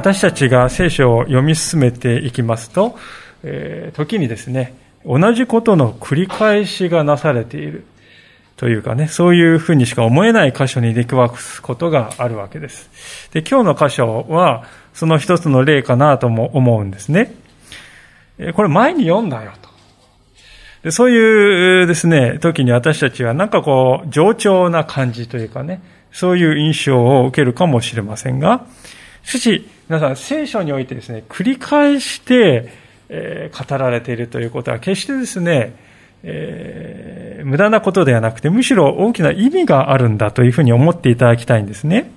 私たちが聖書を読み進めていきますと、えー、時にですね、同じことの繰り返しがなされているというかね、そういうふうにしか思えない箇所に出くわすことがあるわけです。で、今日の箇所は、その一つの例かなとも思うんですね。これ前に読んだよと。でそういうですね、時に私たちはなんかこう、冗長な感じというかね、そういう印象を受けるかもしれませんが、しかし、皆さん、聖書においてですね、繰り返して、えー、語られているということは、決してですね、えー、無駄なことではなくて、むしろ大きな意味があるんだというふうに思っていただきたいんですね。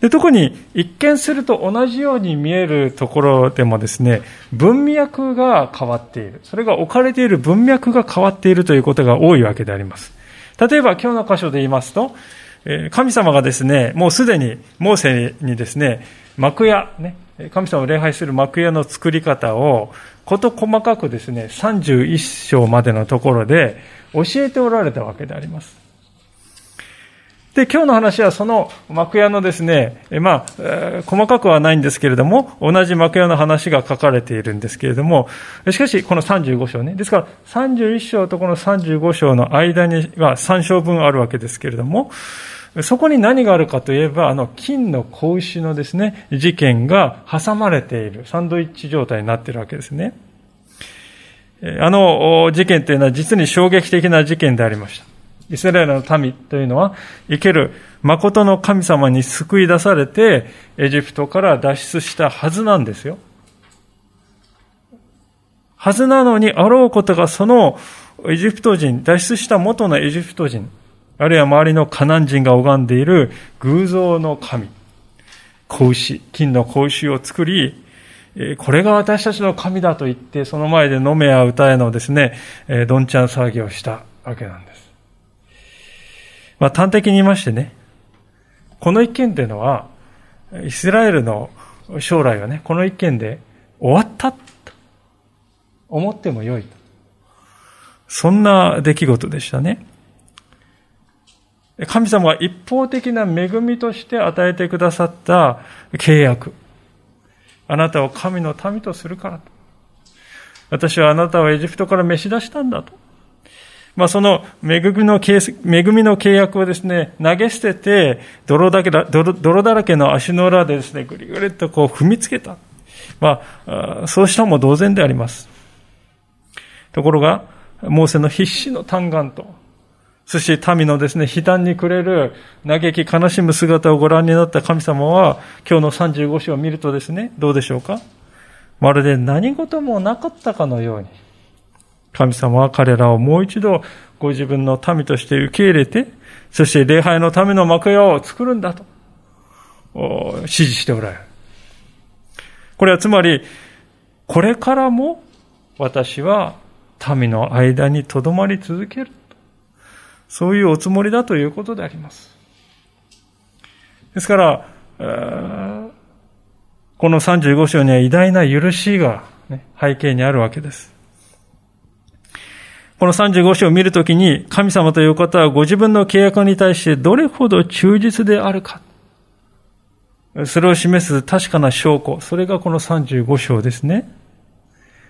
で特に一見すると同じように見えるところでもですね、文脈が変わっている。それが置かれている文脈が変わっているということが多いわけであります。例えば今日の箇所で言いますと、神様がですね、もうすでにモーセにですね、幕屋、ね、神様を礼拝する幕屋の作り方を、こと細かくですね、31章までのところで教えておられたわけであります。で、今日の話はその幕屋のですね、まあ、細かくはないんですけれども、同じ幕屋の話が書かれているんですけれども、しかし、この35章ね、ですから31章とこの35章の間には3章分あるわけですけれども、そこに何があるかといえば、あの、金の子牛のですね、事件が挟まれている、サンドイッチ状態になっているわけですね。あの事件というのは実に衝撃的な事件でありました。イスラエルの民というのは、生ける誠の神様に救い出されて、エジプトから脱出したはずなんですよ。はずなのにあろうことがそのエジプト人、脱出した元のエジプト人、あるいは周りのカナン人が拝んでいる偶像の神、子牛、金の子牛を作り、これが私たちの神だと言って、その前で飲めや歌えのですね、どんちゃん騒ぎをしたわけなんです。まあ端的に言いましてね、この一件というのは、イスラエルの将来はね、この一件で終わったと思ってもよいと。そんな出来事でしたね。神様が一方的な恵みとして与えてくださった契約。あなたを神の民とするからと。私はあなたをエジプトから召し出したんだと。まあ、その恵みの恵みの契約をですね、投げ捨てて、泥だけだ泥泥だらけの足の裏でですね、ぐりぐりとこう踏みつけた。まあ、そうしたも同然であります。ところが、モーセの必死の嘆願と、そして民のですね、悲嘆に暮れる嘆き悲しむ姿をご覧になった神様は、今日の35章を見るとですね、どうでしょうかまるで何事もなかったかのように、神様は彼らをもう一度ご自分の民として受け入れて、そして礼拝のための幕屋を作るんだと、指示しておられる。これはつまり、これからも私は民の間に留まり続ける。そういうおつもりだということであります。ですから、この35章には偉大な許しが、ね、背景にあるわけです。この35章を見るときに、神様という方はご自分の契約に対してどれほど忠実であるか。それを示す確かな証拠。それがこの35章ですね。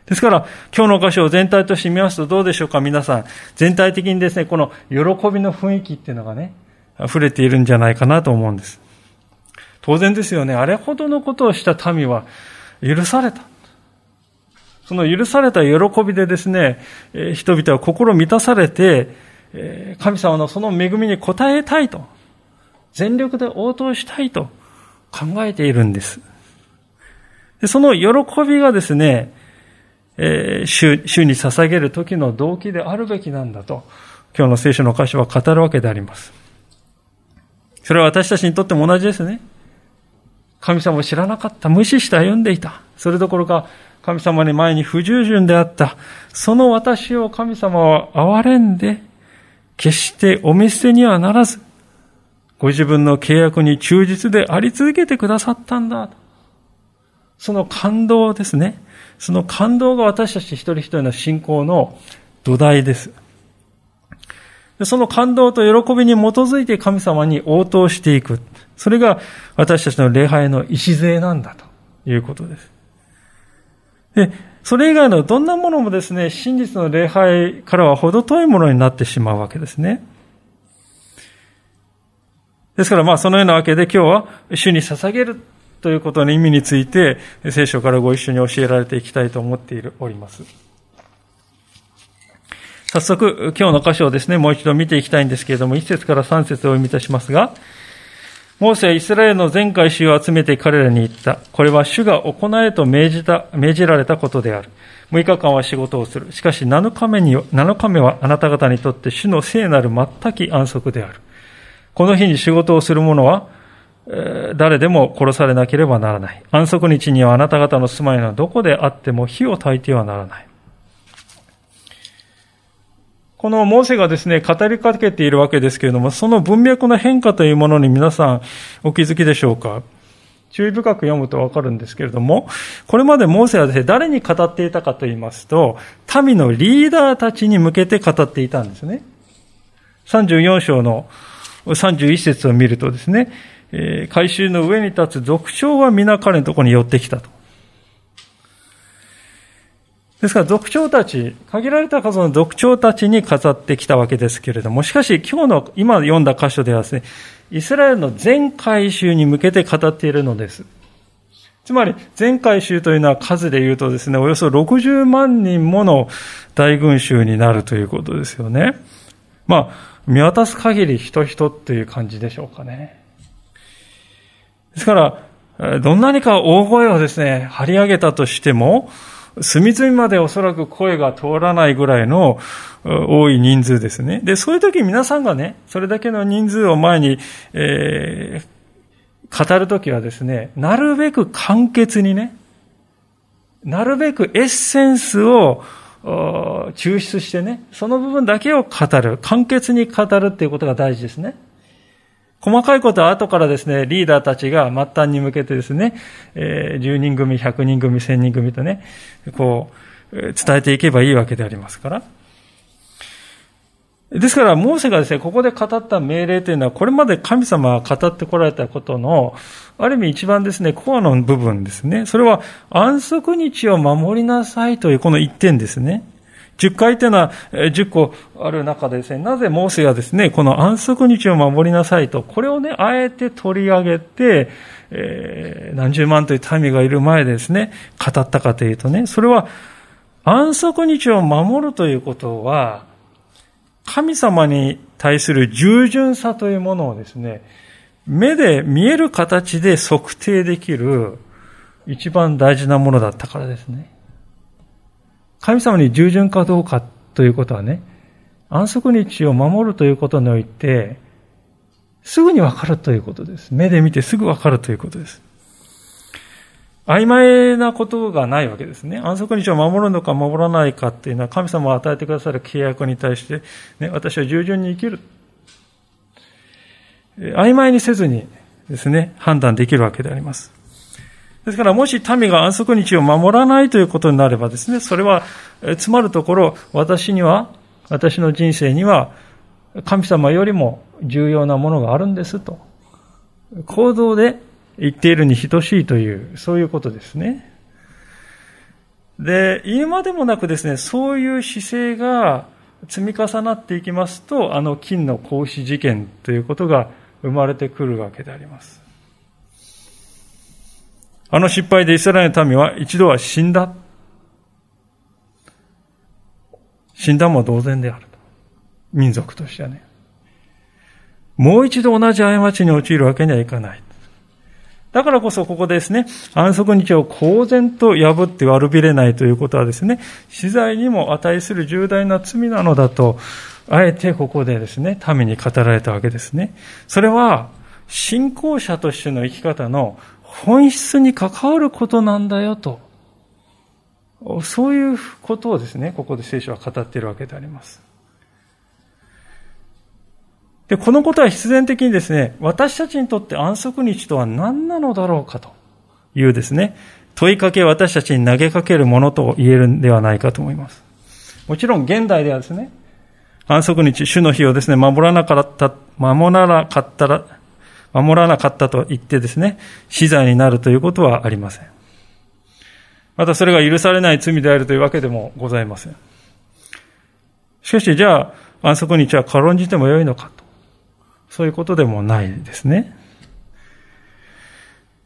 ですから、今日の箇所を全体として見ますとどうでしょうか、皆さん。全体的にですね、この喜びの雰囲気っていうのがね、溢れているんじゃないかなと思うんです。当然ですよね、あれほどのことをした民は許された。その許された喜びでですね、人々は心満たされて、神様のその恵みに応えたいと、全力で応答したいと考えているんです。その喜びがですね、主主に捧げる時の動機であるべきなんだと、今日の聖書の箇所は語るわけであります。それは私たちにとっても同じですね。神様を知らなかった、無視して歩んでいた。それどころか、神様に前に不従順であった。その私を神様は憐れんで、決してお見捨てにはならず、ご自分の契約に忠実であり続けてくださったんだ。その感動ですね。その感動が私たち一人一人の信仰の土台です。その感動と喜びに基づいて神様に応答していく。それが私たちの礼拝の礎なんだということです。で、それ以外のどんなものもですね、真実の礼拝からは程遠いものになってしまうわけですね。ですからまあそのようなわけで今日は主に捧げるということの意味について聖書からご一緒に教えられていきたいと思っているおります。早速、今日の箇所をですね、もう一度見ていきたいんですけれども、一節から三節を読みいたしますが、モーセはイスラエルの全会衆を集めて彼らに言った。これは主が行えと命じた、命じられたことである。6日間は仕事をする。しかし7日目に、7日目はあなた方にとって主の聖なる全き安息である。この日に仕事をする者は、誰でも殺されなければならない。安息日にはあなた方の住まいのどこであっても火を焚いてはならない。このモーセがですね、語りかけているわけですけれども、その文脈の変化というものに皆さんお気づきでしょうか？注意深く読むとわかるんですけれども、これまでモーセはですね、誰に語っていたかと言いますと、民のリーダーたちに向けて語っていたんですね。34章の31節を見るとですね、えー、回収の上に立つ族長は皆彼のところに寄ってきたと。ですから族長たち、限られた数の族長たちに飾ってきたわけですけれども、しかし今日の今読んだ箇所ではですね、イスラエルの全回収に向けて語っているのです。つまり、全回収というのは数で言うとですね、およそ60万人もの大群衆になるということですよね。まあ、見渡す限り人人っていう感じでしょうかね。ですから、どんなにか大声をですね、張り上げたとしても、隅々までおそらく声が通らないぐらいの多い人数ですね。で、そういう時皆さんがね、それだけの人数を前に、えー、語るときはですね、なるべく簡潔にね、なるべくエッセンスを抽出してね、その部分だけを語る、簡潔に語るっていうことが大事ですね。細かいことは後からですね、リーダーたちが末端に向けてですね、え10人組、100人組、1000人組とね、こう、伝えていけばいいわけでありますから。ですから、モーセがですね、ここで語った命令というのは、これまで神様が語ってこられたことの、ある意味一番ですね、コアの部分ですね。それは、安息日を守りなさいというこの一点ですね。10回というのは10個ある中でですね、なぜモーセがですね、この安息日を守りなさいと、これをね、あえて取り上げて、えー、何十万という民がいる前でですね、語ったかというとね、それは安息日を守るということは、神様に対する従順さというものをですね、目で見える形で測定できる一番大事なものだったからですね。神様に従順かどうかということはね、安息日を守るということにおいて、すぐにわかるということです。目で見てすぐわかるということです。曖昧なことがないわけですね。安息日を守るのか守らないかっていうのは神様が与えてくださる契約に対して、ね、私は従順に生きる。曖昧にせずにですね、判断できるわけであります。ですから、もし民が安息日を守らないということになればですね、それは、つまるところ、私には、私の人生には、神様よりも重要なものがあるんですと。行動で言っているに等しいという、そういうことですね。で、言うまでもなくですね、そういう姿勢が積み重なっていきますと、あの金の格子事件ということが生まれてくるわけであります。あの失敗でイスラエルの民は一度は死んだ。死んだも同然である。民族としてはね。もう一度同じ過ちに陥るわけにはいかない。だからこそここですね、安息日を公然と破って悪びれないということはですね、死罪にも値する重大な罪なのだと、あえてここでですね、民に語られたわけですね。それは、信仰者としての生き方の本質に関わることなんだよとそういうことをですね、ここで聖書は語っているわけであります。で、このことは必然的にですね、私たちにとって安息日とは何なのだろうかというですね、問いかけ私たちに投げかけるものと言えるんではないかと思います。もちろん現代ではですね、安息日、主の日をですね、守らなかった、守らなかったら、守らなかったと言ってですね、死罪になるということはありません。またそれが許されない罪であるというわけでもございません。しかし、じゃあ、安息日は軽んじてもよいのかと。そういうことでもないですね。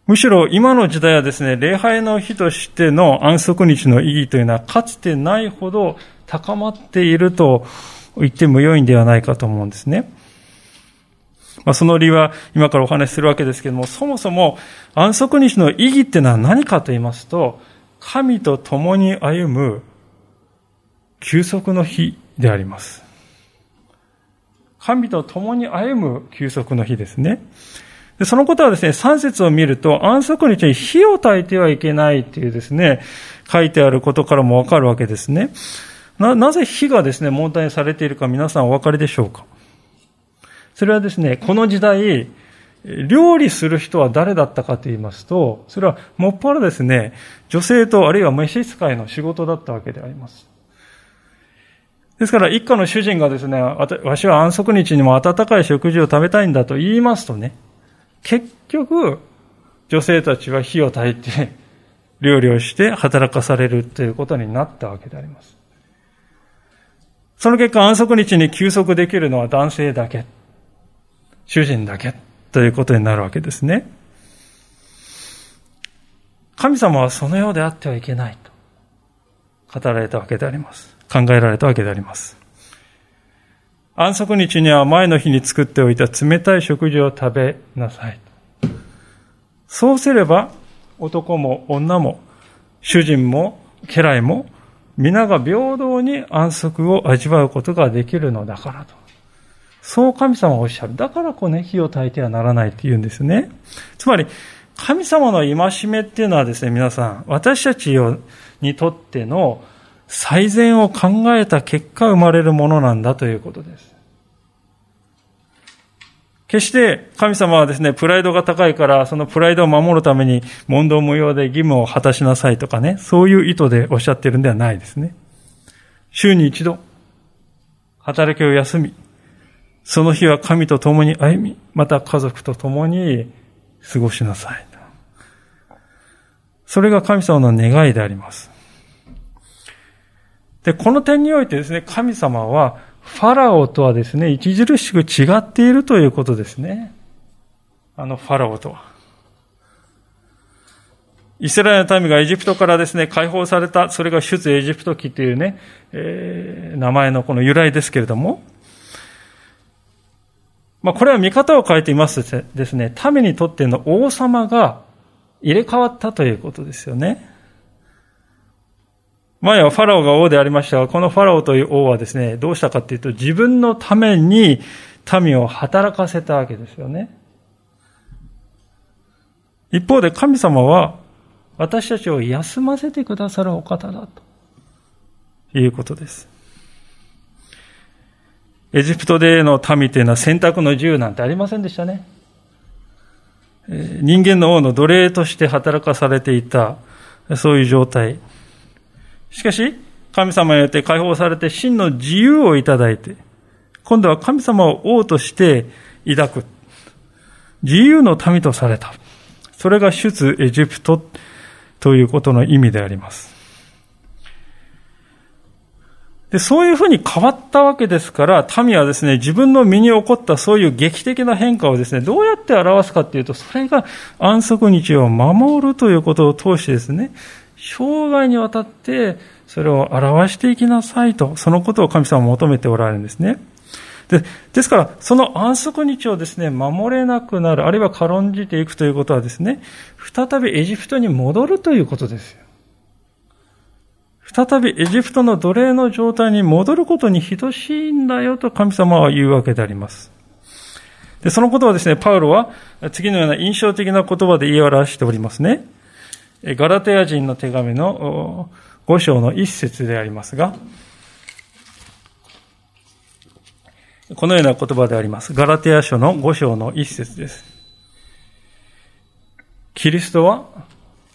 むしろ今の時代はですね、礼拝の日としての安息日の意義というのはかつてないほど高まっていると言っても良いんではないかと思うんですね。まあ、その理由は今からお話しするわけですけれども、そもそも安息日の意義っていうのは何かと言いますと、神と共に歩む休息の日であります。神と共に歩む休息の日ですね。でそのことはですね、3節を見ると、安息日に火を焚いてはいけないっていうですね、書いてあることからもわかるわけですね。な、なぜ火がですね、問題にされているか皆さんお分かりでしょうか？それはですね、この時代、料理する人は誰だったかと言いますと、それはもっぱらですね、女性とあるいは召使いの仕事だったわけであります。ですから、一家の主人がですね、わしは安息日にも温かい食事を食べたいんだと言いますとね、結局、女性たちは火を焚いて、料理をして働かされるということになったわけであります。その結果、安息日に休息できるのは男性だけ、主人だけということになるわけですね。神様はそのようであってはいけないと語られたわけであります。考えられたわけであります。安息日には前の日に作っておいた冷たい食事を食べなさい。そうすれば、男も女も、主人も家来も、皆が平等に安息を味わうことができるのだからと。そう神様はおっしゃる。だからこうね、火を焚いてはならないって言うんですね。つまり、神様の戒めっていうのはですね、皆さん、私たちにとっての最善を考えた結果生まれるものなんだということです。決して神様はですね、プライドが高いから、そのプライドを守るために問答無用で義務を果たしなさいとかね、そういう意図でおっしゃってるんではないですね。週に一度、働きを休み、その日は神と共に歩み、また家族と共に過ごしなさい。それが神様の願いであります。で、この点においてですね、神様は、ファラオとはですね、著しく違っているということですね。あのファラオとは。イスラエルの民がエジプトからですね、解放された、それが出エジプト記というね、えー、名前のこの由来ですけれども、まあこれは見方を変えていますですね、民にとっての王様が入れ替わったということですよね。前はファラオが王でありましたが、このファラオという王はですね、どうしたかっていうと、自分のために民を働かせたわけですよね。一方で神様は、私たちを休ませてくださるお方だということです。エジプトでの民というのは選択の自由なんてありませんでしたね。人間の王の奴隷として働かされていた、そういう状態。しかし、神様によって解放されて真の自由をいただいて、今度は神様を王として抱く。自由の民とされた。それが出エジプトということの意味であります。でそういうふうに変わったわけですから、民はですね、自分の身に起こったそういう劇的な変化をですね、どうやって表すかっていうと、それが安息日を守るということを通してですね、生涯にわたってそれを表していきなさいと、そのことを神様は求めておられるんですね。でですから、その安息日をですね、守れなくなる、あるいは軽んじていくということはですね、再びエジプトに戻るということですよ。再びエジプトの奴隷の状態に戻ることに等しいんだよと神様は言うわけであります。で、そのことはですね、パウロは次のような印象的な言葉で言い表しておりますね。ガラテヤ人の手紙の5章の一節でありますが、このような言葉であります。ガラテヤ書の5章の一節です。キリストは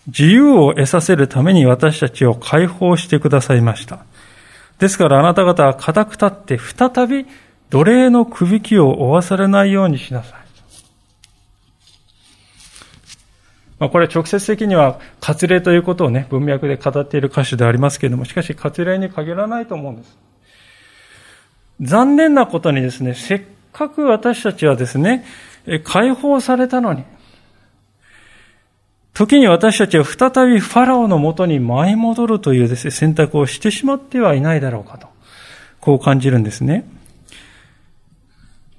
自由を得させるために私たちを解放してくださいました。ですからあなた方は固く立って再び奴隷のくびきを負わされないようにしなさい。まあ、これ直接的には割礼ということをね、文脈で語っている歌詞でありますけれども、しかし割礼に限らないと思うんです。残念なことにですね、せっかく私たちはですね、解放されたのに、時に私たちは再びファラオのもとに舞い戻るというですね、選択をしてしまってはいないだろうかと、こう感じるんですね。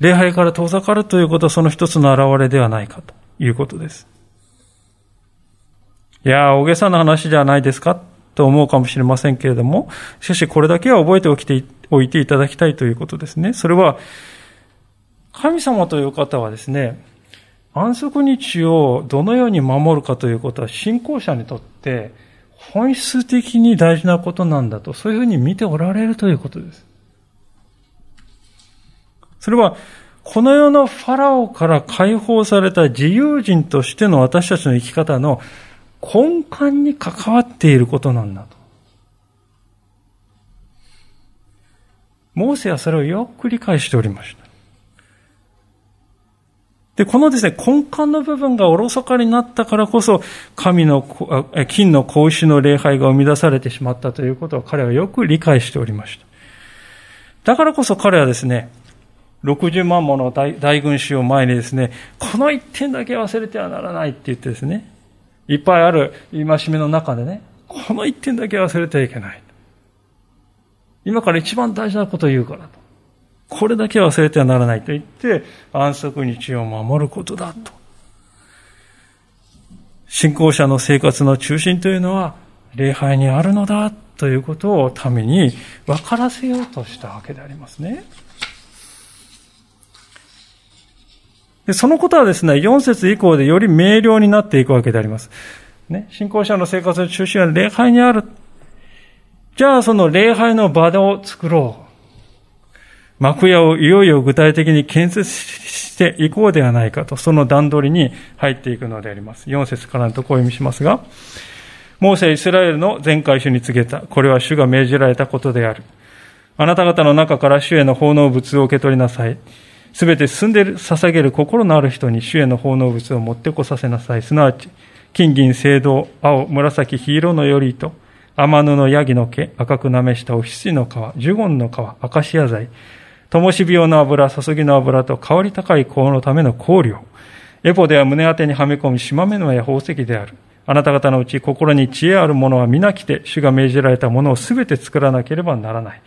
礼拝から遠ざかるということはその一つの表れではないかということです。いや、大げさな話じゃないですかと思うかもしれませんけれども、しかしこれだけは覚えておきておいていただきたいということですね。それは、神様という方はですね、安息日をどのように守るかということは信仰者にとって本質的に大事なことなんだと、そういうふうに見ておられるということです。それは、この世のファラオから解放された自由人としての私たちの生き方の根幹に関わっていることなんだと。モーセはそれをよく理解しておりました。で、このですね、根幹の部分がおろそかになったからこそ、神の、金の格子の礼拝が生み出されてしまったということを彼はよく理解しておりました。だからこそ彼はですね、60万もの大群衆を前にですね、この一点だけ忘れてはならないって言ってですね、いっぱいある戒めの中でね、この一点だけ忘れてはいけない。今から一番大事なことを言うからと。これだけ忘れてはならないと言って、安息日を守ることだと。信仰者の生活の中心というのは、礼拝にあるのだということを民に分からせようとしたわけでありますね。でそのことはですね、4節以降でより明瞭になっていくわけであります。ね、信仰者の生活の中心は礼拝にある。じゃあその礼拝の場を作ろう。幕屋をいよいよ具体的に建設していこうではないかと、その段取りに入っていくのであります。4節からのとこを読みしますが、モーセイスラエルの全会主に告げた。これは主が命じられたことである。あなた方の中から主への奉納物を受け取りなさい。すべて進んで捧げる心のある人に主への奉納物を持ってこさせなさい。すなわち、金銀青銅、青、紫、黄色のよりと、天布のヤギの毛、赤くなめしたお羊の皮、ジュゴンの皮、アカシア材、灯火用の油、注ぎの油と香り高い香のための香料。エポでは胸当てにはめ込み、島目のや宝石である。あなた方のうち心に知恵ある者は皆来て、主が命じられたものをすべて作らなければならない。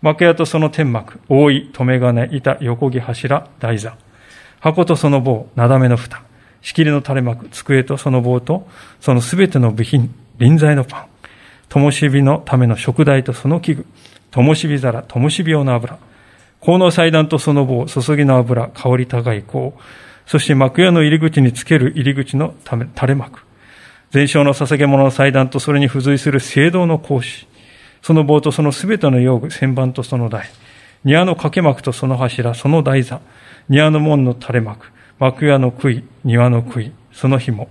幕屋とその天幕、覆い、留め金、板、横木柱、台座。箱とその棒、なだめの蓋。仕切りの垂れ幕、机とその棒と、そのすべての部品、臨在のパン。灯火のための食台とその器具。灯火皿、灯火用の油。香の祭壇とその棒、注ぎの油、香り高い香。そして幕屋の入り口につける入り口の垂れ幕。全焼の捧げ物の祭壇とそれに付随する聖堂の格子。その棒とそのすべての用具、旋盤とその台、庭の掛け幕とその柱、その台座、庭の門の垂れ幕、幕屋の杭、庭の杭、その紐、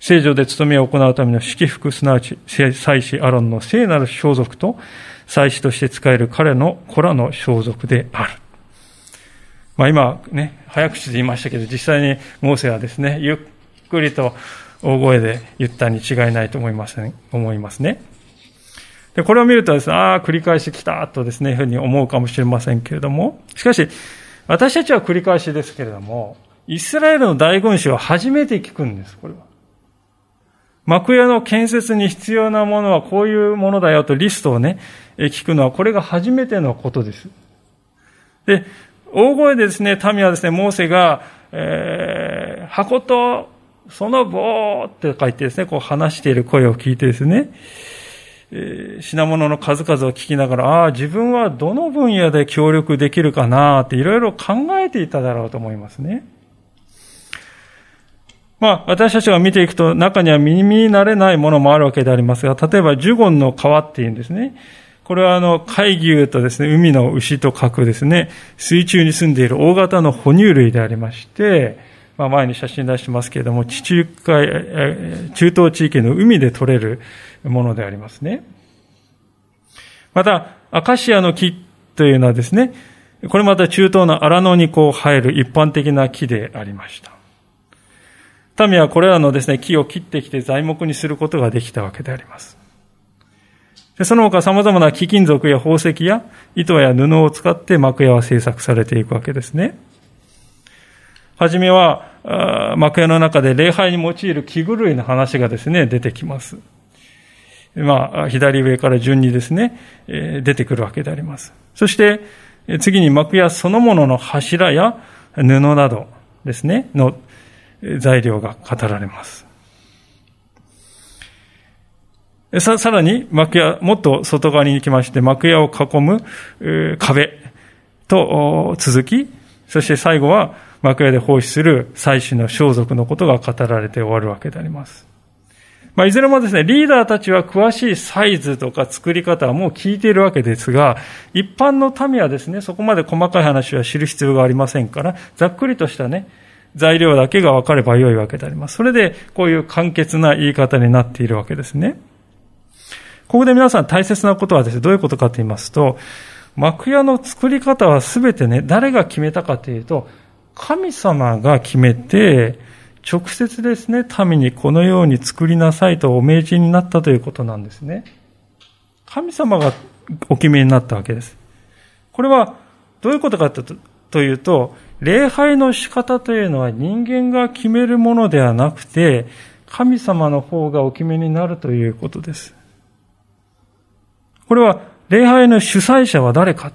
聖女で務めを行うための式服、すなわち、祭司アロンの聖なる装束と、祭司として使える彼の子らの装束である。まあ今ね、早口で言いましたけど、実際にモーセはですね、ゆっくりと大声で言ったに違いないと思います、ね、思いますね。で、これを見るとですね、ああ、繰り返し来たとですね、ふうに思うかもしれませんけれども、しかし、私たちは繰り返しですけれども、イスラエルの大群衆は初めて聞くんです、これは。幕屋の建設に必要なものはこういうものだよとリストをね、聞くのはこれが初めてのことです。で、大声でですね、民はですね、モーセが、えー、箱とその棒って書いてですね、こう話している声を聞いてですね、えー、品物の数々を聞きながら、ああ、自分はどの分野で協力できるかなっていろいろ考えていただろうと思いますね。まあ、私たちが見ていくと、中には耳に慣れないものもあるわけでありますが、例えば、ジュゴンの川っていうんですね。これはあの、海牛とですね、海の牛と書くですね、水中に住んでいる大型の哺乳類でありまして、まあ、前に写真出してますけれども、地中海、中東地域の海で取れるものでありますね。また、アカシアの木というのはですね、これまた中東の荒野にこう生える一般的な木でありました。民はこれらのですね、木を切ってきて材木にすることができたわけであります。その他様々な貴金属や宝石や糸や布を使って幕屋は製作されていくわけですね。はじめは、幕屋の中で礼拝に用いる器具類の話がですね、出てきます。まあ、左上から順にですね、出てくるわけであります。そして、次に幕屋そのものの柱や布などですね、の材料が語られます。さ、さらに、幕屋、もっと外側に行きまして、幕屋を囲む、壁と続き、そして最後は、幕屋で奉仕する祭祀の装束のことが語られて終わるわけであります。まあ、いずれもですね、リーダーたちは詳しいサイズとか作り方はもう聞いているわけですが、一般の民はですね、そこまで細かい話は知る必要がありませんから、ざっくりとしたね、材料だけが分かればよいわけであります。それで、こういう簡潔な言い方になっているわけですね。ここで皆さん大切なことはですね、どういうことかと言いますと、幕屋の作り方はすべてね、誰が決めたかというと、神様が決めて、直接ですね、民にこのように作りなさいとお命じになったということなんですね。神様がお決めになったわけです。これはどういうことかというと、礼拝の仕方というのは人間が決めるものではなくて、神様の方がお決めになるということです。これは礼拝の主催者は誰か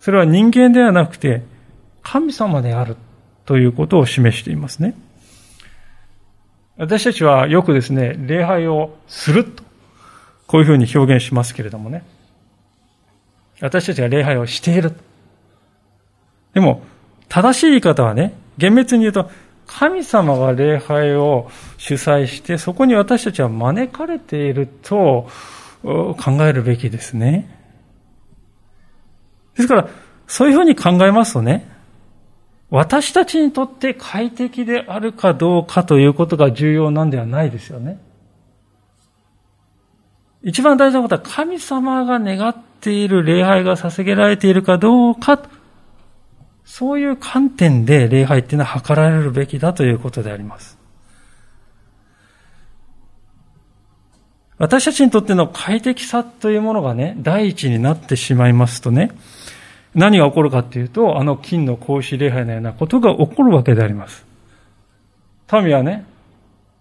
それは人間ではなくて神様であるということを示していますね。私たちはよくですね、礼拝をすると、こういうふうに表現しますけれどもね。私たちが礼拝をしている。でも、正しい言い方はね、厳密に言うと、神様が礼拝を主催して、そこに私たちは招かれていると考えるべきですね。ですから、そういうふうに考えますとね、私たちにとって快適であるかどうかということが重要なんではないですよね。一番大事なことは神様が願っている礼拝が捧げられているかどうか、そういう観点で礼拝っていうのは図られるべきだということであります。私たちにとっての快適さというものがね、第一になってしまいますとね、何が起こるかっていうと、あの金の格子礼拝のようなことが起こるわけであります。民はね、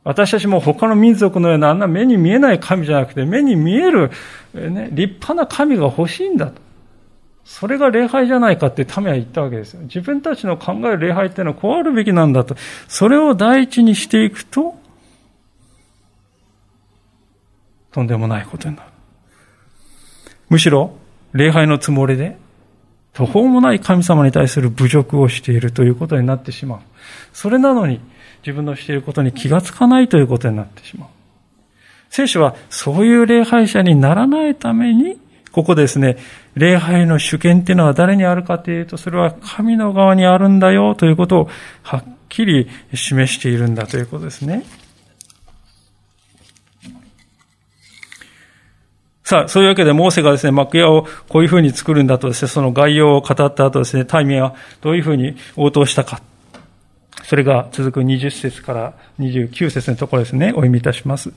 私たちも他の民族のようなあんな目に見えない神じゃなくて、目に見える、ね、立派な神が欲しいんだと。それが礼拝じゃないかって民は言ったわけですよ。自分たちの考える礼拝っていうのはこうあるべきなんだと。それを第一にしていくと、とんでもないことになる。むしろ、礼拝のつもりで、途方もない神様に対する侮辱をしているということになってしまう。それなのに、自分のしていることに気がつかないということになってしまう。聖書はそういう礼拝者にならないために、ここですね、礼拝の主権っていうのは誰にあるかというと、それは神の側にあるんだよということをはっきり示しているんだということですね。さあ、そういうわけで、モーセがですね、幕屋をこういうふうに作るんだとですね、その概要を語った後ですね、タイミンはどういうふうに応答したか。それが続く20節から29節のところですね、お読みいたします。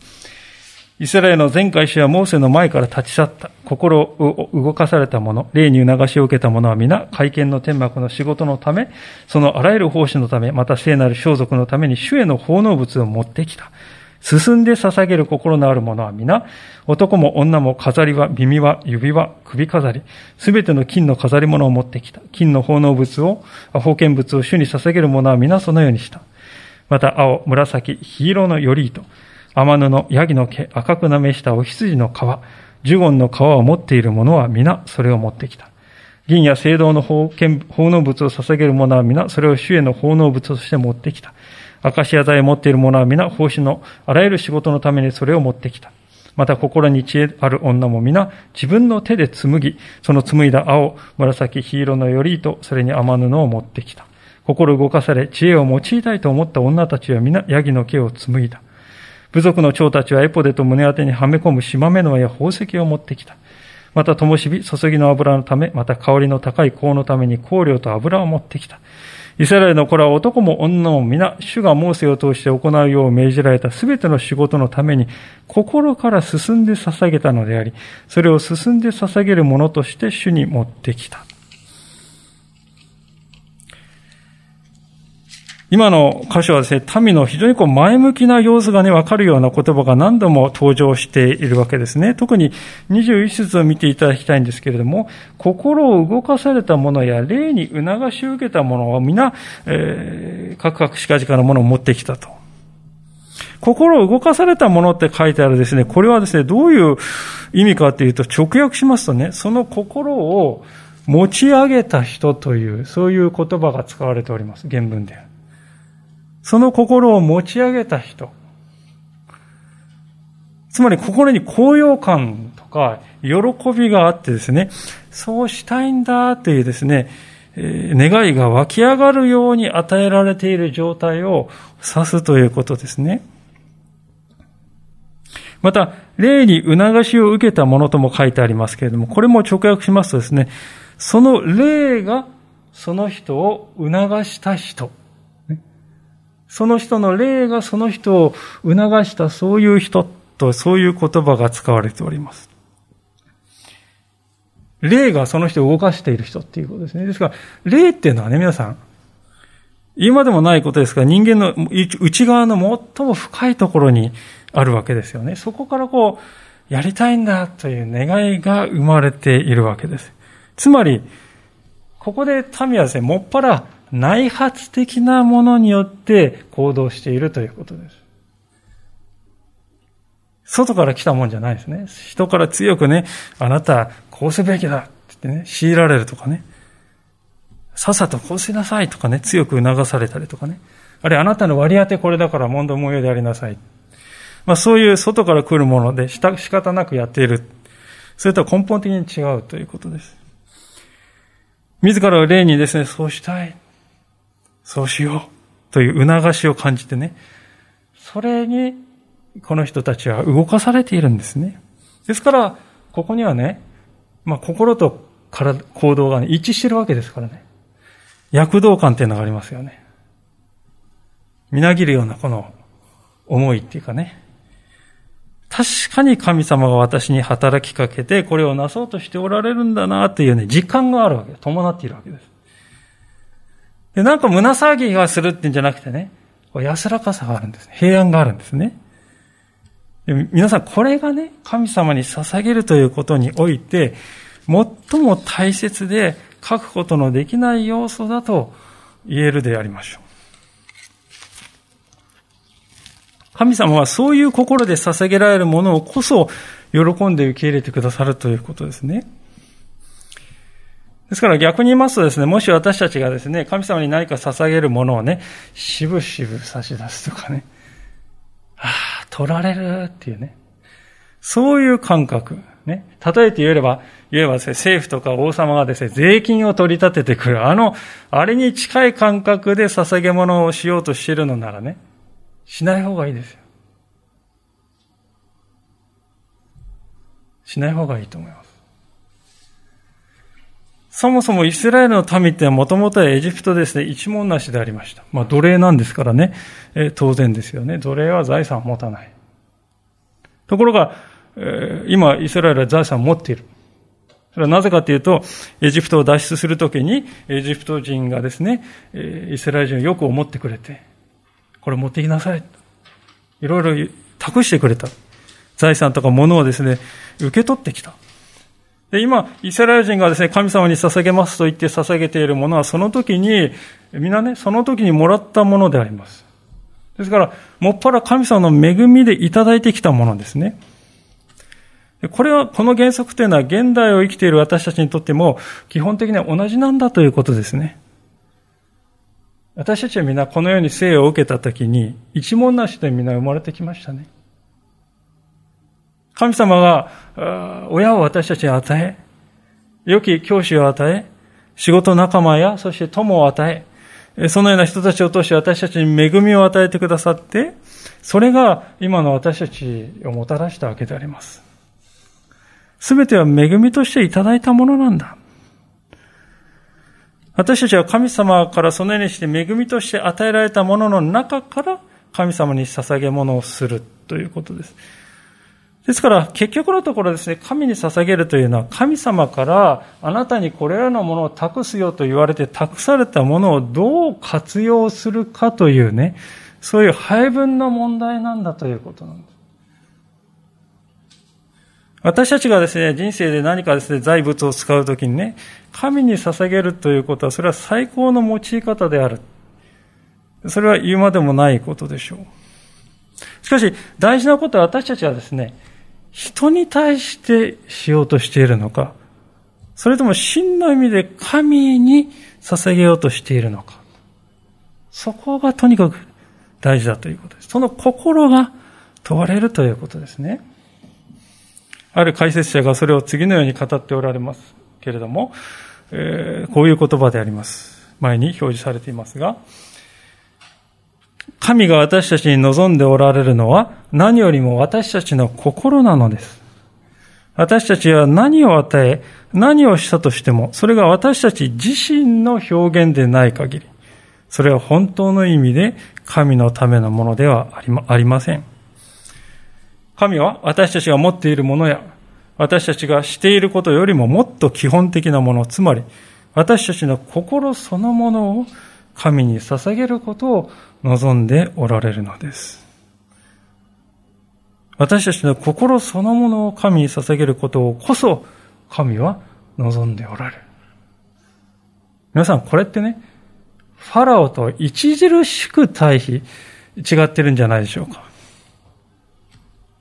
イスラエルの全会士はモーセの前から立ち去った。心を動かされた者、霊に促しを受けた者は皆、会見の天幕の仕事のため、そのあらゆる奉仕のため、また聖なる装束のために主への奉納物を持ってきた。進んで捧げる心のある者は皆、男も女も飾りは、耳は、指輪、首飾り、すべての金の飾り物を持ってきた。金の奉納物を、封建物を主に捧げる者は皆そのようにした。また、青、紫、黄色の頼糸、天布、ヤギの毛、赤くなめしたお羊の皮、ジュゴンの皮を持っている者は皆それを持ってきた。銀や青銅の奉、納物を捧げる者は皆それを主への奉納物として持ってきた。アカシア材を持っている者は皆、奉仕のあらゆる仕事のためにそれを持ってきた。また心に知恵ある女も皆、自分の手で紡ぎ、その紡いだ青、紫、黄色のよりと、それに雨布を持ってきた。心動かされ、知恵を用いたいと思った女たちは皆、ヤギの毛を紡いだ。部族の長たちはエポデと胸当てにはめ込む島目のや宝石を持ってきた。また、灯火、注ぎの油のため、また香りの高い香のために香料と油を持ってきた。イスラエルの子らは男も女も皆、主がモーセを通して行うよう命じられたすべての仕事のために、心から進んで捧げたのであり、それを進んで捧げるものとして主に持ってきた。今の箇所はですね、民の非常にこう前向きな様子がね、わかるような言葉が何度も登場しているわけですね。特に21節を見ていただきたいんですけれども、心を動かされたものや霊に促し受けたものは皆、えー、各々しかじかのものを持ってきたと。心を動かされたものって書いてあるですね、これはですね、どういう意味かというと、直訳しますとね、その心を持ち上げた人という、そういう言葉が使われております、原文で。その心を持ち上げた人。つまり心に高揚感とか喜びがあってですね、そうしたいんだというですね、願いが湧き上がるように与えられている状態を指すということですね。また、霊に促しを受けたものとも書いてありますけれども、これも直訳しますとですね、その霊がその人を促した人。その人の霊がその人を促したそういう人とそういう言葉が使われております。霊がその人を動かしている人っていうことですね。ですから、霊っていうのはね、皆さん、今でもないことですが、人間の内側の最も深いところにあるわけですよね。そこからこう、やりたいんだという願いが生まれているわけです。つまり、ここで民はですね、もっぱら内発的なものによって行動しているということです。外から来たもんじゃないですね。人から強くね、あなたこうすべきだって言ってね、強いられるとかね。さっさとこうしなさいとかね、強く促されたりとかね。あれ、あなたの割り当てこれだから問答模様でありなさい。まあそういう外から来るもので仕方なくやっている。それとは根本的に違うということです。自らを例にですね、そうしたい。そうしようという促しを感じてね、それにこの人たちは動かされているんですね。ですから、ここにはね、まあ心と体、行動が、ね、一致してるわけですからね。躍動感っていうのがありますよね。みなぎるようなこの思いっていうかね。確かに神様が私に働きかけて、これをなそうとしておられるんだなっていうね、実感があるわけ伴っているわけです。で、なんか胸騒ぎがするってんじゃなくてね、安らかさがあるんです。平安があるんですね。で皆さん、これがね、神様に捧げるということにおいて、最も大切で書くことのできない要素だと言えるでありましょう。神様はそういう心で捧げられるものをこそ喜んで受け入れてくださるということですね。ですから逆に言いますとですね、もし私たちがですね、神様に何か捧げるものをね、しぶしぶ差し出すとかね、ああ、取られるっていうね、そういう感覚。ね。例えて言えば、言えばですね、政府とか王様がですね、税金を取り立ててくる、あの、あれに近い感覚で捧げ物をしようとしているのならね、しない方がいいですよ。しない方がいいと思います。そもそもイスラエルの民ってもともとはエジプトですね、一文なしでありました。まあ奴隷なんですからね、え、当然ですよね。奴隷は財産を持たない。ところが、え、今イスラエルは財産を持っている。それはなぜかというと、エジプトを脱出するときに、エジプト人がですね、イスラエル人をよく思ってくれて、これ持ってきなさい。いろいろ託してくれた。財産とか物をですね、受け取ってきた。で、今、イスラエル人がですね、神様に捧げますと言って捧げているものは、その時に、皆ね、その時にもらったものであります。ですから、もっぱら神様の恵みでいただいてきたものですね。これは、この原則というのは、現代を生きている私たちにとっても、基本的には同じなんだということですね。私たちは皆このように生を受けたときに、一文なしで皆生まれてきましたね。神様が、親を私たちに与え、良き教師を与え、仕事仲間や、そして友を与え、そのような人たちを通して私たちに恵みを与えてくださって、それが今の私たちをもたらしたわけであります。すべては恵みとしていただいたものなんだ。私たちは神様からそのようにして恵みとして与えられたものの中から神様に捧げ物をするということです。ですから、結局のところですね、神に捧げるというのは、神様からあなたにこれらのものを託すよと言われて託されたものをどう活用するかというね、そういう配分の問題なんだということなんです。私たちがですね、人生で何かですね、財物を使うときにね、神に捧げるということは、それは最高の用い方である。それは言うまでもないことでしょう。しかし、大事なことは私たちはですね、人に対してしようとしているのか、それとも真の意味で神に捧げようとしているのか。そこがとにかく大事だということです。その心が問われるということですね。ある解説者がそれを次のように語っておられますけれども、えー、こういう言葉であります。前に表示されていますが、神が私たちに望んでおられるのは何よりも私たちの心なのです。私たちは何を与え、何をしたとしても、それが私たち自身の表現でない限り、それは本当の意味で神のためのものではありません。神は私たちが持っているものや、私たちがしていることよりももっと基本的なもの、つまり、私たちの心そのものを神に捧げることを望んでおられるのです。私たちの心そのものを神に捧げることをこそ神は望んでおられる。皆さん、これってね、ファラオと著しく対比、違ってるんじゃないでしょうか。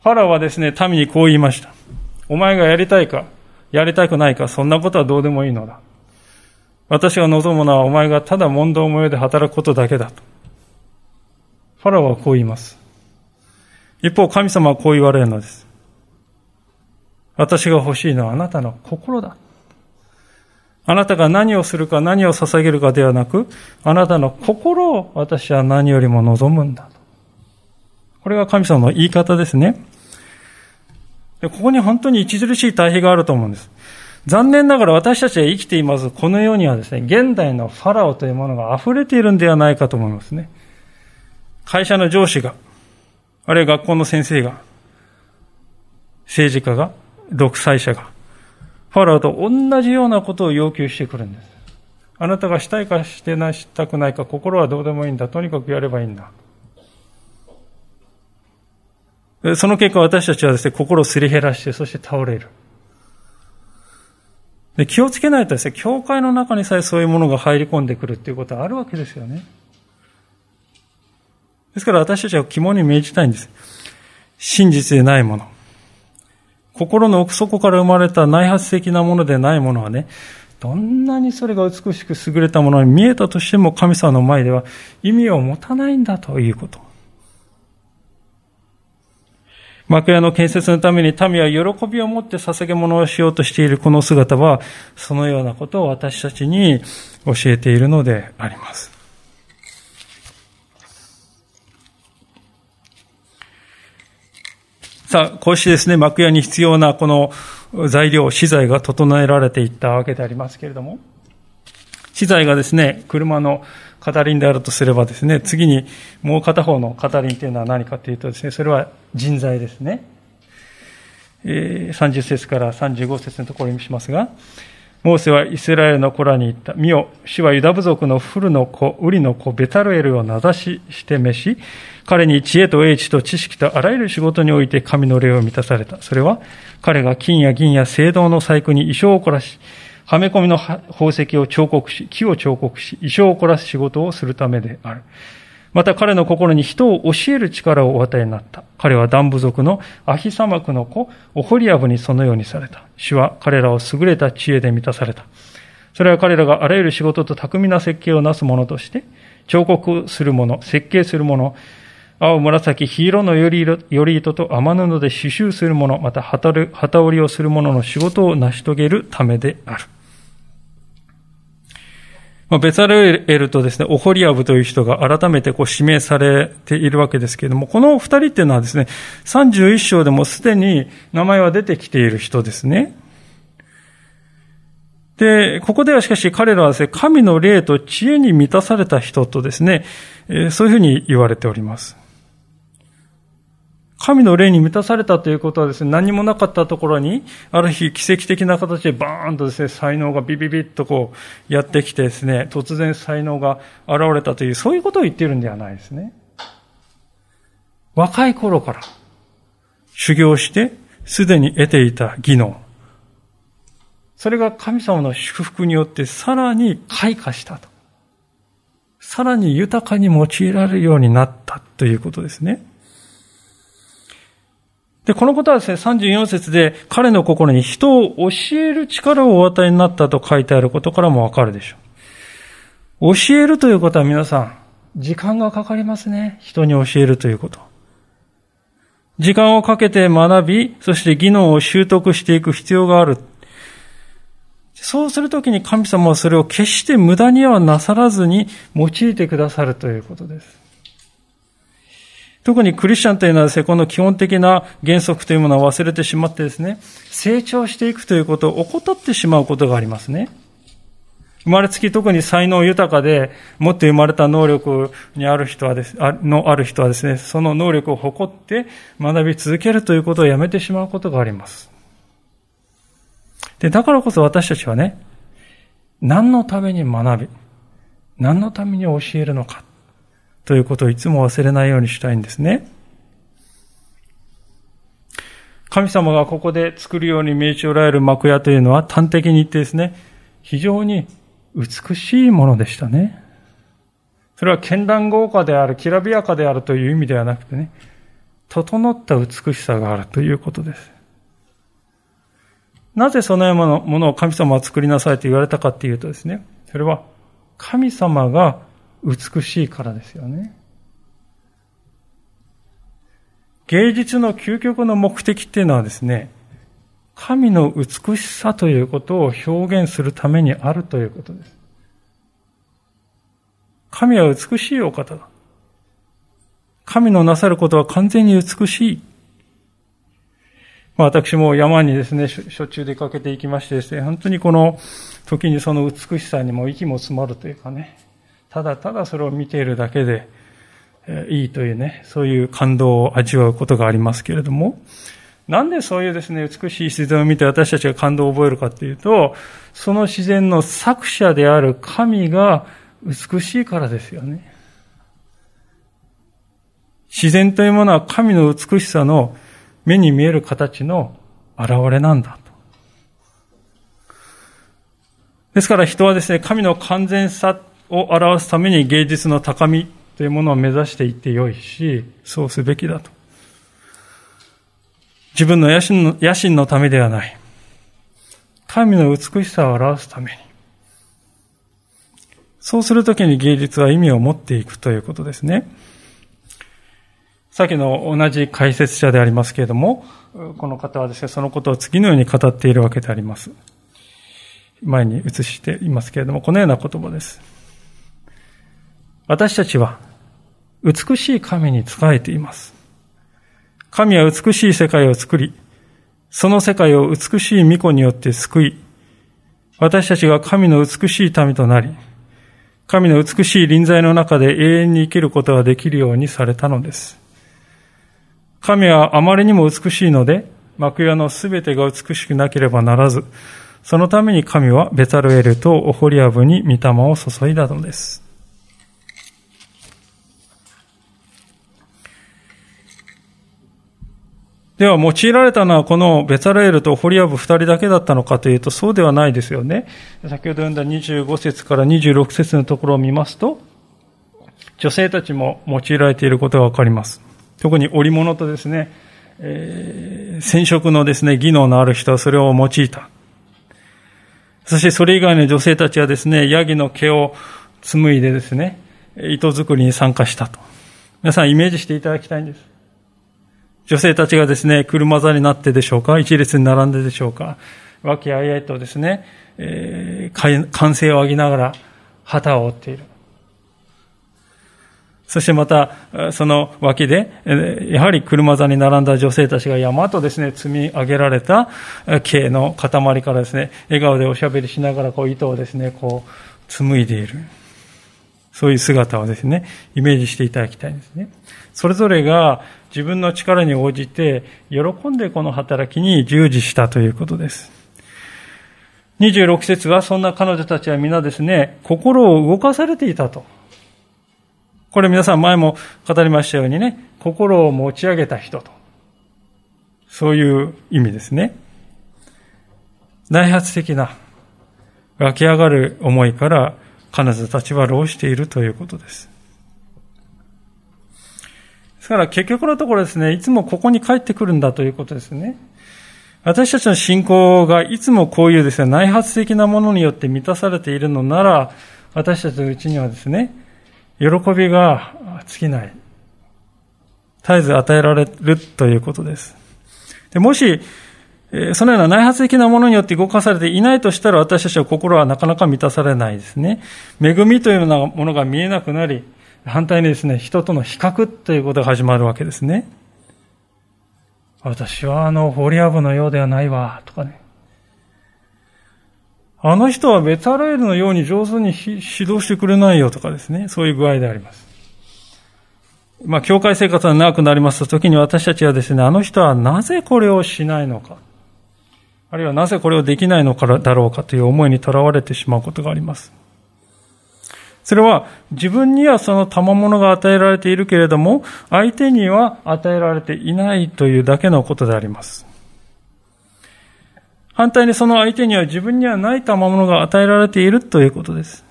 ファラオはですね、民にこう言いました。お前がやりたいか、やりたくないか、そんなことはどうでもいいのだ。私が望むのはお前がただ問答模様で働くことだけだと。ファラオはこう言います。一方、神様はこう言われるのです。私が欲しいのはあなたの心だ。あなたが何をするか何を捧げるかではなく、あなたの心を私は何よりも望むんだと。これが神様の言い方ですね。ここに本当に著しい対比があると思うんです。残念ながら私たちが生きています、この世にはですね、現代のファラオというものが溢れているんではないかと思いますね。会社の上司が、あるいは学校の先生が、政治家が、独裁者が、ファラオと同じようなことを要求してくるんです。あなたがしたいかしてな、したくないか、心はどうでもいいんだ。とにかくやればいいんだ。その結果私たちはですね、心をすり減らして、そして倒れる。で気をつけないとですね、教会の中にさえそういうものが入り込んでくるっていうことはあるわけですよね。ですから私たちは肝に銘じたいんです。真実でないもの。心の奥底から生まれた内発的なものでないものはね、どんなにそれが美しく優れたものに見えたとしても神様の前では意味を持たないんだということ。幕屋の建設のために民は喜びを持って捧げ物をしようとしているこの姿は、そのようなことを私たちに教えているのであります。さあ、こうしてですね、幕屋に必要なこの材料、資材が整えられていったわけでありますけれども、資材がですね、車の片輪であるとすればですね、次にもう片方の片輪というのは何かというとですね、それは人材ですね。えー、30節から35節のところにしますが、モーセはイスラエルの子らに言った。見よ、主はユダ部族のフルの子、ウリの子、ベタルエルを名指しして召し、彼に知恵と英知と知識とあらゆる仕事において神の霊を満たされた。それは、彼が金や銀や青銅の細工に衣装を凝らし、はめ込みの宝石を彫刻し、木を彫刻し、衣装を凝らす仕事をするためである。また彼の心に人を教える力をお与えになった。彼はダン部族のアヒサマクの子、オホリアブにそのようにされた。主は彼らを優れた知恵で満たされた。それは彼らがあらゆる仕事と巧みな設計をなす者として、彫刻するもの、設計するもの、青、紫、黄色のより糸と雨布で刺繍するもの、また旗織りをする者の仕事を成し遂げるためである。まあ、ベサレエルとですね、オホリアブという人が改めてこう指名されているわけですけれども、この二人っていうのはですね、31章でもすでに名前は出てきている人ですね。で、ここではしかし彼らはですね、神の霊と知恵に満たされた人とですね、そういうふうに言われております。神の霊に満たされたということはですね、何もなかったところに、ある日奇跡的な形でバーンとですね、才能がビビビッとこうやってきてですね、突然才能が現れたという、そういうことを言っているんではないですね。若い頃から修行して、すでに得ていた技能。それが神様の祝福によってさらに開花したと。さらに豊かに用いられるようになったということですね。で、このことはですね、34節で彼の心に人を教える力をお与えになったと書いてあることからもわかるでしょう。教えるということは皆さん、時間がかかりますね。人に教えるということ。時間をかけて学び、そして技能を習得していく必要がある。そうするときに神様はそれを決して無駄にはなさらずに用いてくださるということです。特にクリスチャンというのはですね、この基本的な原則というものを忘れてしまってですね、成長していくということを怠ってしまうことがありますね。生まれつき特に才能豊かで、持って生まれた能力にある人はです、のある人はですね、その能力を誇って学び続けるということをやめてしまうことがあります。で、だからこそ私たちはね、何のために学び、何のために教えるのか。ということをいつも忘れないようにしたいんですね。神様がここで作るように命じおられる幕屋というのは端的に言ってですね、非常に美しいものでしたね。それは絢爛豪華である、きらびやかであるという意味ではなくてね、整った美しさがあるということです。なぜそのようなものを神様は作りなさいと言われたかっていうとですね、それは神様が美しいからですよね。芸術の究極の目的っていうのはですね、神の美しさということを表現するためにあるということです。神は美しいお方だ。神のなさることは完全に美しい。まあ、私も山にですね、しょっちゅう出かけていきましてですね、本当にこの時にその美しさにも息も詰まるというかね、ただただそれを見ているだけで、えいいというね、そういう感動を味わうことがありますけれども、なんでそういうですね、美しい自然を見て私たちが感動を覚えるかっていうと、その自然の作者である神が美しいからですよね。自然というものは神の美しさの目に見える形の現れなんだと。ですから人はですね、神の完全さを表すために芸術の高みというものを目指していってよいし、そうすべきだと。自分の野心の野心のためではない。神の美しさを表すために。そうするときに芸術は意味を持っていくということですね。さっきの同じ解説者でありますけれども、この方はですね、そのことを次のように語っているわけであります。前に移していますけれども、このような言葉です。私たちは美しい神に仕えています。神は美しい世界を作り、その世界を美しい御子によって救い、私たちが神の美しい民となり、神の美しい臨在の中で永遠に生きることができるようにされたのです。神はあまりにも美しいので、幕屋のすべてが美しくなければならず、そのために神はベタルエルとオホリアブに御霊を注いだのです。では、用いられたのはこのベタレールとホリアブ二人だけだったのかというと、そうではないですよね。先ほど読んだ25節から26節のところを見ますと、女性たちも用いられていることがわかります。特に織物とですね、えー、染色のですね、技能のある人はそれを用いた。そしてそれ以外の女性たちはですね、ヤギの毛を紡いでですね、糸作りに参加したと。皆さんイメージしていただきたいんです。女性たちがですね、車座になってでしょうか一列に並んででしょうか和気あいあいとですね、えー、歓声を上げながら旗を折っている。そしてまた、その脇で、やはり車座に並んだ女性たちが山とですね、積み上げられた毛の塊からですね、笑顔でおしゃべりしながらこう糸をですね、こう紡いでいる。そういう姿をですね、イメージしていただきたいんですね。それぞれが自分の力に応じて、喜んでこの働きに従事したということです。26節はそんな彼女たちは皆ですね、心を動かされていたと。これ皆さん前も語りましたようにね、心を持ち上げた人と。そういう意味ですね。内発的な湧き上がる思いから彼女たちは労しているということです。ですから結局のところですね、いつもここに帰ってくるんだということですね。私たちの信仰がいつもこういうですね、内発的なものによって満たされているのなら、私たちのうちにはですね、喜びが尽きない。絶えず与えられるということです。でもし、そのような内発的なものによって動かされていないとしたら私たちは心はなかなか満たされないですね。恵みというようなものが見えなくなり、反対にですね、人との比較ということが始まるわけですね。私はあの、ホリアブのようではないわ、とかね。あの人はベタラエルのように上手に指導してくれないよとかですね、そういう具合であります。まあ、教会生活が長くなりますと、時に私たちはですね、あの人はなぜこれをしないのか、あるいはなぜこれをできないのかだろうかという思いにとらわれてしまうことがあります。それは自分にはその賜物が与えられているけれども、相手には与えられていないというだけのことであります。反対にその相手には自分にはない賜物が与えられているということです。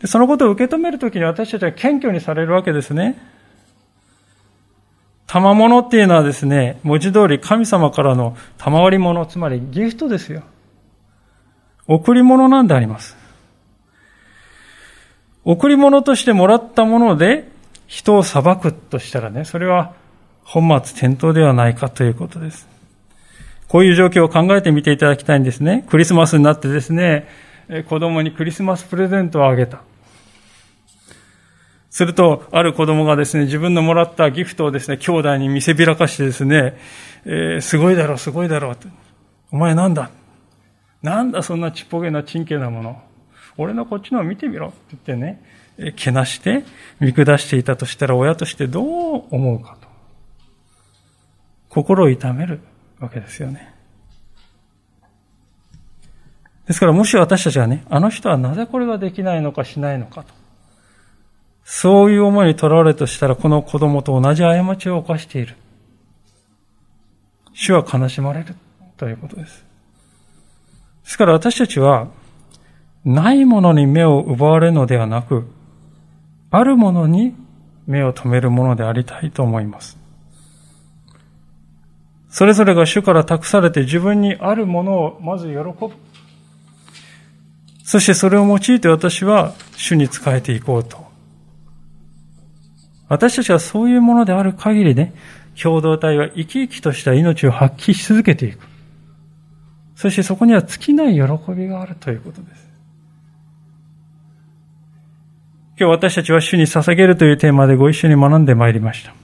でそのことを受け止めるときに私たちは謙虚にされるわけですね。賜物っていうのはですね、文字通り神様からの賜り物、つまりギフトですよ。贈り物なんであります。贈り物としてもらったもので人を裁くとしたらね、それは本末転倒ではないかということです。こういう状況を考えてみていただきたいんですね。クリスマスになってですね、子供にクリスマスプレゼントをあげた。すると、ある子供がですね、自分のもらったギフトをですね、兄弟に見せびらかしてですね、えー、すごいだろう、すごいだろう。お前なんだ?なんだそんなちっぽけなちんけなもの。俺のこっちのを見てみろって言ってね、けなして見下していたとしたら親としてどう思うかと。心を痛めるわけですよね。ですからもし私たちがね、あの人はなぜこれができないのかしないのかと。そういう思いにとらわれとしたら、この子供と同じ過ちを犯している。主は悲しまれるということです。ですから私たちは、ないものに目を奪われるのではなく、あるものに目を留めるものでありたいと思います。それぞれが主から託されて自分にあるものをまず喜ぶ。そしてそれを用いて私は主に仕えていこうと。私たちはそういうものである限りね、共同体は生き生きとした命を発揮し続けていく。そしてそこには尽きない喜びがあるということです。今日私たちは主に捧げるというテーマでご一緒に学んでまいりました。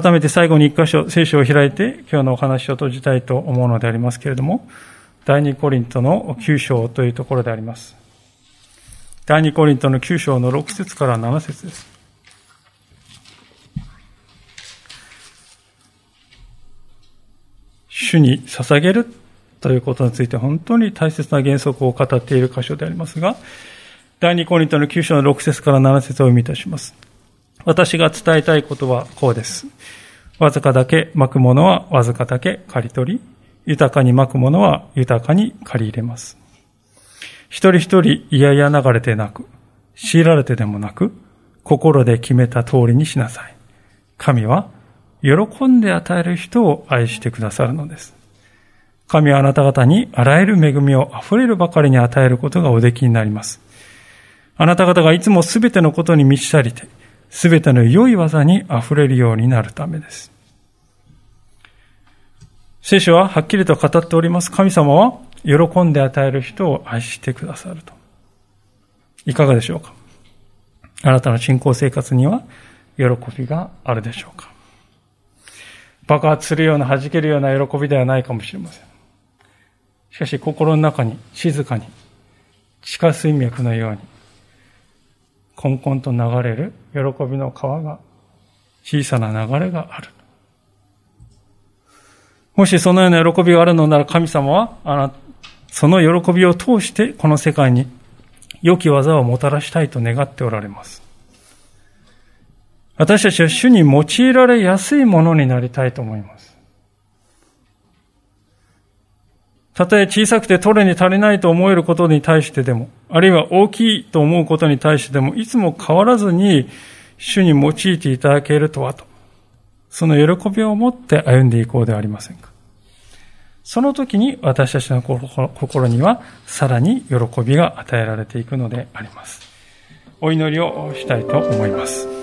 改めて最後に一箇所、聖書を開いて今日のお話を閉じたいと思うのでありますけれども、第二コリントの9章というところであります。第二コリントの9章の6節から7節です。主に捧げるということについて本当に大切な原則を語っている箇所でありますが、第二コリントの9章の6節から7節を読みいたします。私が伝えたいことはこうです。わずかだけ巻くものはわずかだけ刈り取り、豊かに巻くものは豊かに刈り入れます。一人一人嫌々流れてなく、強いられてでもなく、心で決めた通りにしなさい。神は喜んで与える人を愛してくださるのです。神はあなた方にあらゆる恵みを溢れるばかりに与えることがおできになります。あなた方がいつもすべてのことに満ち足りて、すべての良い技に溢れるようになるためです。聖書ははっきりと語っております。神様は喜んで与える人を愛してくださると。いかがでしょうか？あなたの信仰生活には喜びがあるでしょうか？爆発するような弾けるような喜びではないかもしれません。しかし心の中に静かに地下水脈のようにこんこんと流れる喜びの川が小さな流れがある。もしそのような喜びがあるのなら神様はあなその喜びを通してこの世界に良き技をもたらしたいと願っておられます。私たちは主に用いられやすいものになりたいと思います。たとえ小さくて取れに足りないと思えることに対してでも、あるいは大きいと思うことに対してでも、いつも変わらずに主に用いていただけるとはと、その喜びを持って歩んでいこうではありませんか。その時に私たちの心にはさらに喜びが与えられていくのであります。お祈りをしたいと思います。